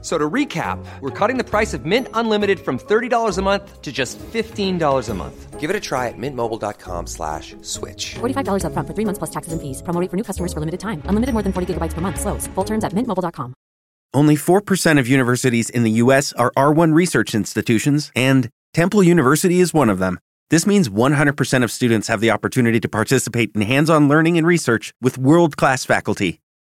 So to recap, we're cutting the price of Mint Unlimited from $30 a month to just $15 a month. Give it a try at mintmobile.com slash switch. $45 upfront for three months plus taxes and fees. Promo rate for new customers for limited time. Unlimited more than 40 gigabytes per month. Slows. Full terms at mintmobile.com. Only 4% of universities in the U.S. are R1 research institutions, and Temple University is one of them. This means 100% of students have the opportunity to participate in hands on learning and research with world class faculty.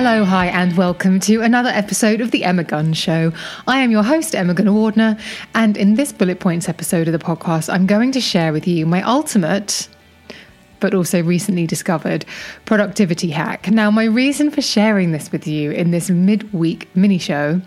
Hello, hi, and welcome to another episode of The Emma Guns Show. I am your host, Emma Gunavardhana, and in this bullet points episode of the podcast, I'm going to share with you my ultimate but also recently discovered productivity hack. Now, my reason for sharing this with you in this midweek mini show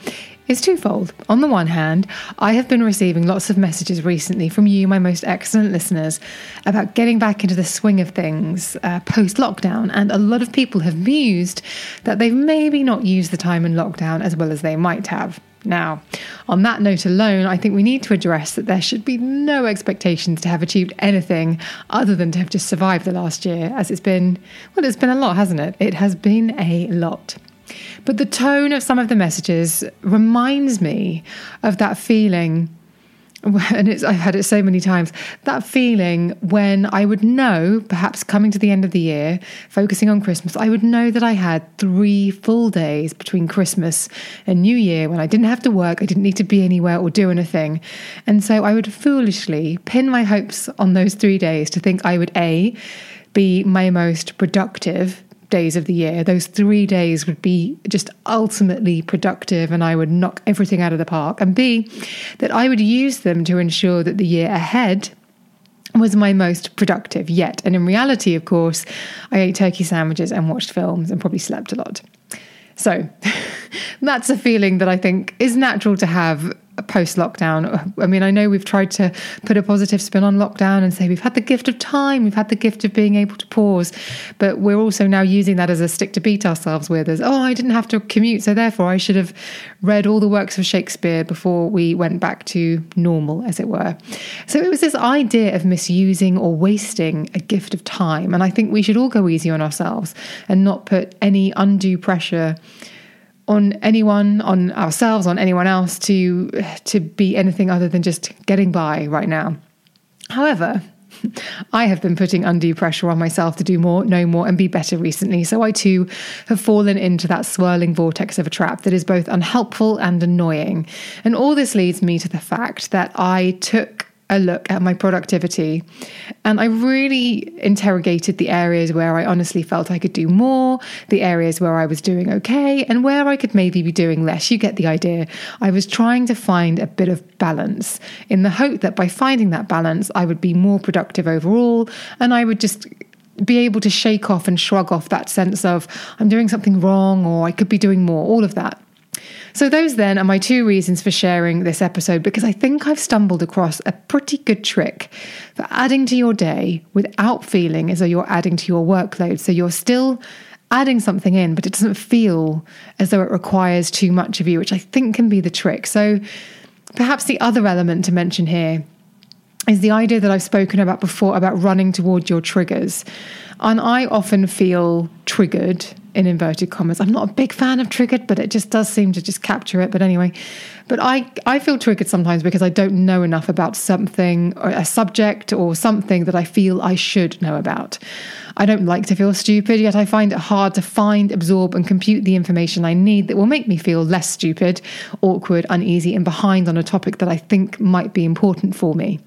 is twofold. On the one hand, I have been receiving lots of messages recently from you, my most excellent listeners, about getting back into the swing of things uh, post lockdown. And a lot of people have mused that they've maybe not used the time in lockdown as well as they might have. Now, on that note alone, I think we need to address that there should be no expectations to have achieved anything other than to have just survived the last year, as it's been, well, it's been a lot, hasn't it? It has been a lot. But the tone of some of the messages reminds me of that feeling and I've had it so many times. That feeling when I would know, perhaps coming to the end of the year, focusing on Christmas, I would know that I had three full days between Christmas and New Year when I didn't have to work, I didn't need to be anywhere or do anything. And so I would foolishly pin my hopes on those three days to think I would A, be my most productive days of the year. Those three days would be just ultimately productive and I would knock everything out of the park. And B, that I would use them to ensure that the year ahead was my most productive yet. And in reality, of course, I ate turkey sandwiches and watched films and probably slept a lot. So that's a feeling that I think is natural to have post lockdown. I mean, I know we've tried to put a positive spin on lockdown and say we've had the gift of time, we've had the gift of being able to pause, but we're also now using that as a stick to beat ourselves with as, oh, I didn't have to commute, so therefore I should have read all the works of Shakespeare before we went back to normal, as it were. So it was this idea of misusing or wasting a gift of time. And I think we should all go easy on ourselves and not put any undue pressure on anyone, on ourselves, on anyone else to to be anything other than just getting by right now. However, I have been putting undue pressure on myself to do more, know more, and be better recently. So I too have fallen into that swirling vortex of a trap that is both unhelpful and annoying. And all this leads me to the fact that I took a look at my productivity. And I really interrogated the areas where I honestly felt I could do more, the areas where I was doing okay, and where I could maybe be doing less. You get the idea. I was trying to find a bit of balance in the hope that by finding that balance, I would be more productive overall and I would just be able to shake off and shrug off that sense of I'm doing something wrong or I could be doing more, all of that. So, those then are my two reasons for sharing this episode because I think I've stumbled across a pretty good trick for adding to your day without feeling as though you're adding to your workload. So, you're still adding something in, but it doesn't feel as though it requires too much of you, which I think can be the trick. So, perhaps the other element to mention here is the idea that I've spoken about before about running toward your triggers. And I often feel triggered in inverted commas. I'm not a big fan of triggered, but it just does seem to just capture it. But anyway, but I, I feel triggered sometimes because I don't know enough about something or a subject or something that I feel I should know about. I don't like to feel stupid, yet I find it hard to find, absorb, and compute the information I need that will make me feel less stupid, awkward, uneasy, and behind on a topic that I think might be important for me.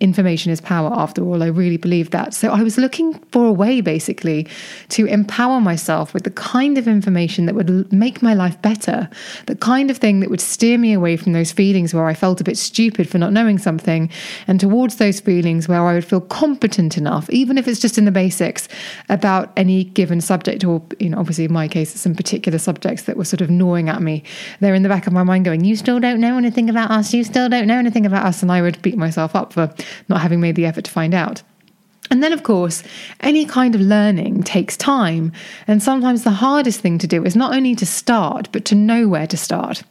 Information is power, after all. I really believe that. So I was looking for a way, basically, to empower myself with the kind of information that would make my life better, the kind of thing that would steer me away from those feelings where I felt a bit stupid for not knowing something, and towards those feelings where I would feel competent enough, even if it's just in the basics, about any given subject, or, you know, obviously in my case, some particular subjects that were sort of gnawing at me. They're in the back of my mind going, You still don't know anything about us, you still don't know anything about us. And I would beat myself up for not having made the effort to find out. And then, of course, any kind of learning takes time. And sometimes the hardest thing to do is not only to start, but to know where to start.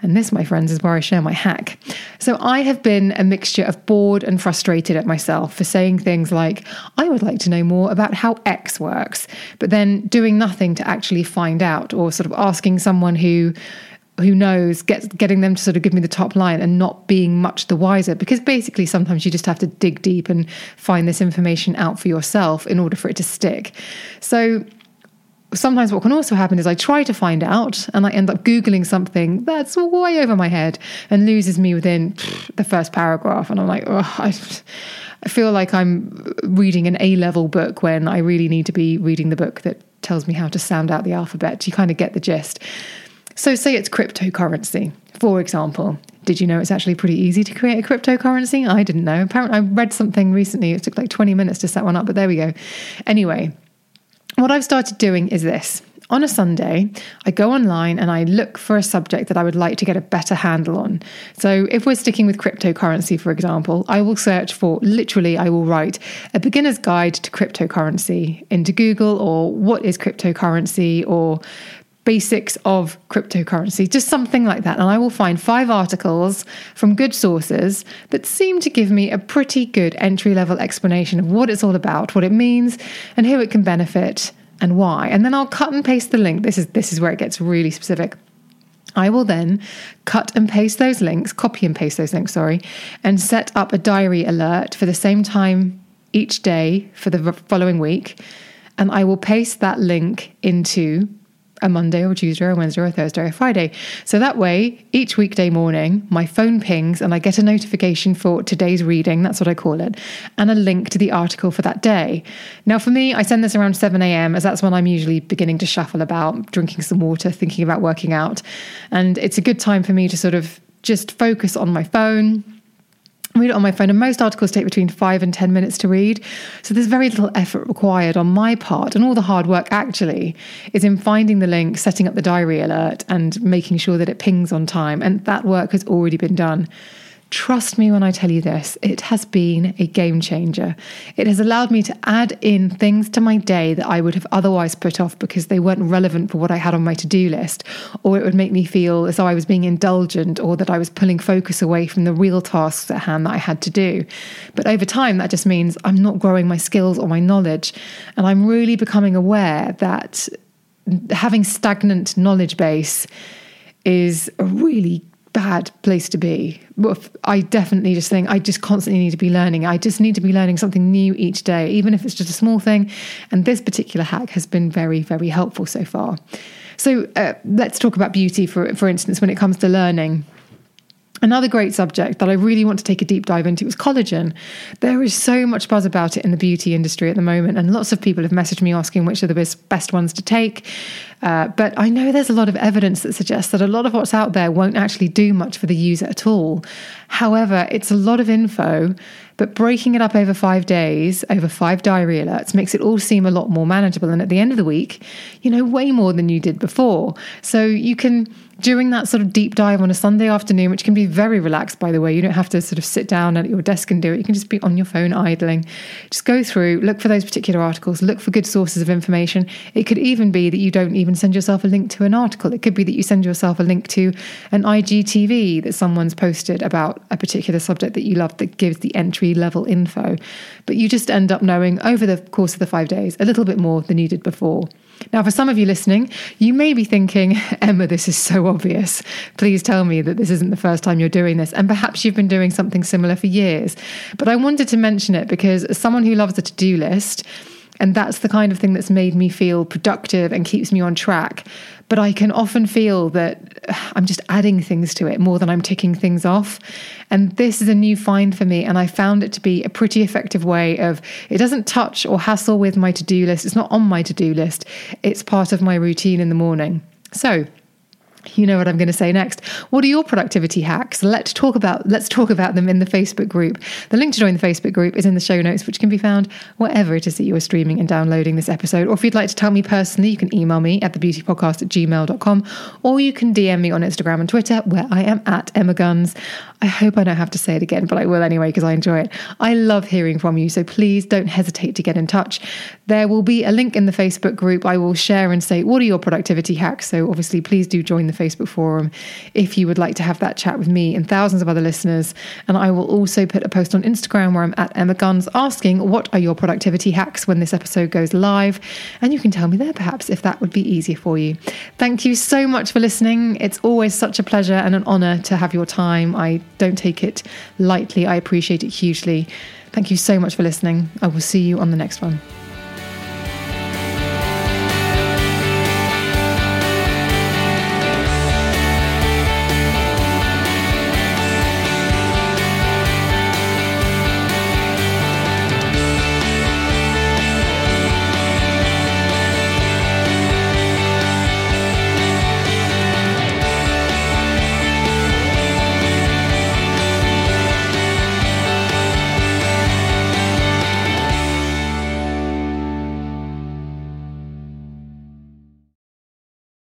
And this, my friends, is where I share my hack. So I have been a mixture of bored and frustrated at myself for saying things like, I would like to know more about how X works, but then doing nothing to actually find out, or sort of asking someone who who knows, get, getting them to sort of give me the top line and not being much the wiser. Because basically, sometimes you just have to dig deep and find this information out for yourself in order for it to stick. So, sometimes what can also happen is I try to find out and I end up Googling something that's way over my head and loses me within the first paragraph. And I'm like, oh, I, I feel like I'm reading an A level book when I really need to be reading the book that tells me how to sound out the alphabet. You kind of get the gist. So, say it's cryptocurrency, for example. Did you know it's actually pretty easy to create a cryptocurrency? I didn't know. Apparently, I read something recently. It took like 20 minutes to set one up, but there we go. Anyway, what I've started doing is this. On a Sunday, I go online and I look for a subject that I would like to get a better handle on. So, if we're sticking with cryptocurrency, for example, I will search for literally, I will write a beginner's guide to cryptocurrency into Google or what is cryptocurrency or basics of cryptocurrency, just something like that. And I will find five articles from good sources that seem to give me a pretty good entry level explanation of what it's all about, what it means, and who it can benefit and why. And then I'll cut and paste the link. This is this is where it gets really specific. I will then cut and paste those links, copy and paste those links, sorry, and set up a diary alert for the same time each day for the following week. And I will paste that link into a Monday or Tuesday or Wednesday or Thursday or Friday. So that way, each weekday morning, my phone pings and I get a notification for today's reading, that's what I call it, and a link to the article for that day. Now, for me, I send this around 7 a.m., as that's when I'm usually beginning to shuffle about, drinking some water, thinking about working out. And it's a good time for me to sort of just focus on my phone read it on my phone, and most articles take between five and 10 minutes to read. So there's very little effort required on my part. And all the hard work actually is in finding the link, setting up the diary alert, and making sure that it pings on time. And that work has already been done. Trust me when I tell you this, it has been a game changer. It has allowed me to add in things to my day that I would have otherwise put off because they weren't relevant for what I had on my to do list, or it would make me feel as though I was being indulgent or that I was pulling focus away from the real tasks at hand that I had to do. But over time, that just means I'm not growing my skills or my knowledge. And I'm really becoming aware that having stagnant knowledge base is a really bad place to be. I definitely just think I just constantly need to be learning. I just need to be learning something new each day, even if it's just a small thing. And this particular hack has been very, very helpful so far. So uh, let's talk about beauty, for for instance, when it comes to learning. Another great subject that I really want to take a deep dive into is collagen. There is so much buzz about it in the beauty industry at the moment, and lots of people have messaged me asking which are the best, best ones to take. Uh, but I know there's a lot of evidence that suggests that a lot of what's out there won't actually do much for the user at all. However, it's a lot of info, but breaking it up over five days, over five diary alerts, makes it all seem a lot more manageable. And at the end of the week, you know way more than you did before. So you can during that sort of deep dive on a Sunday afternoon, which can be very relaxed, by the way, you don't have to sort of sit down at your desk and do it. You can just be on your phone idling. Just go through, look for those particular articles, look for good sources of information. It could even be that you don't even send yourself a link to an article. It could be that you send yourself a link to an IGTV that someone's posted about a particular subject that you love that gives the entry level info. But you just end up knowing over the course of the five days a little bit more than you did before. Now, for some of you listening, you may be thinking, Emma, this is so obvious. Please tell me that this isn't the first time you're doing this. And perhaps you've been doing something similar for years. But I wanted to mention it because as someone who loves a to do list, and that's the kind of thing that's made me feel productive and keeps me on track. but I can often feel that I'm just adding things to it more than I'm ticking things off. And this is a new find for me. And I found it to be a pretty effective way of it doesn't touch or hassle with my to do list. It's not on my to do list, it's part of my routine in the morning. So, you know what I'm going to say next. What are your productivity hacks? Let's talk about let's talk about them in the Facebook group. The link to join the Facebook group is in the show notes, which can be found wherever it is that you are streaming and downloading this episode. Or if you'd like to tell me personally, you can email me at thebeautypodcast at gmail.com or you can DM me on Instagram and Twitter where I am at Emma Guns. I hope I don't have to say it again, but I will anyway because I enjoy it. I love hearing from you, so please don't hesitate to get in touch. There will be a link in the Facebook group. I will share and say, what are your productivity hacks? So obviously, please do join the Facebook forum if you would like to have that chat with me and thousands of other listeners. And I will also put a post on Instagram where I'm at Emma Guns asking, what are your productivity hacks when this episode goes live? And you can tell me there perhaps if that would be easier for you. Thank you so much for listening. It's always such a pleasure and an honor to have your time. I don't take it lightly. I appreciate it hugely. Thank you so much for listening. I will see you on the next one.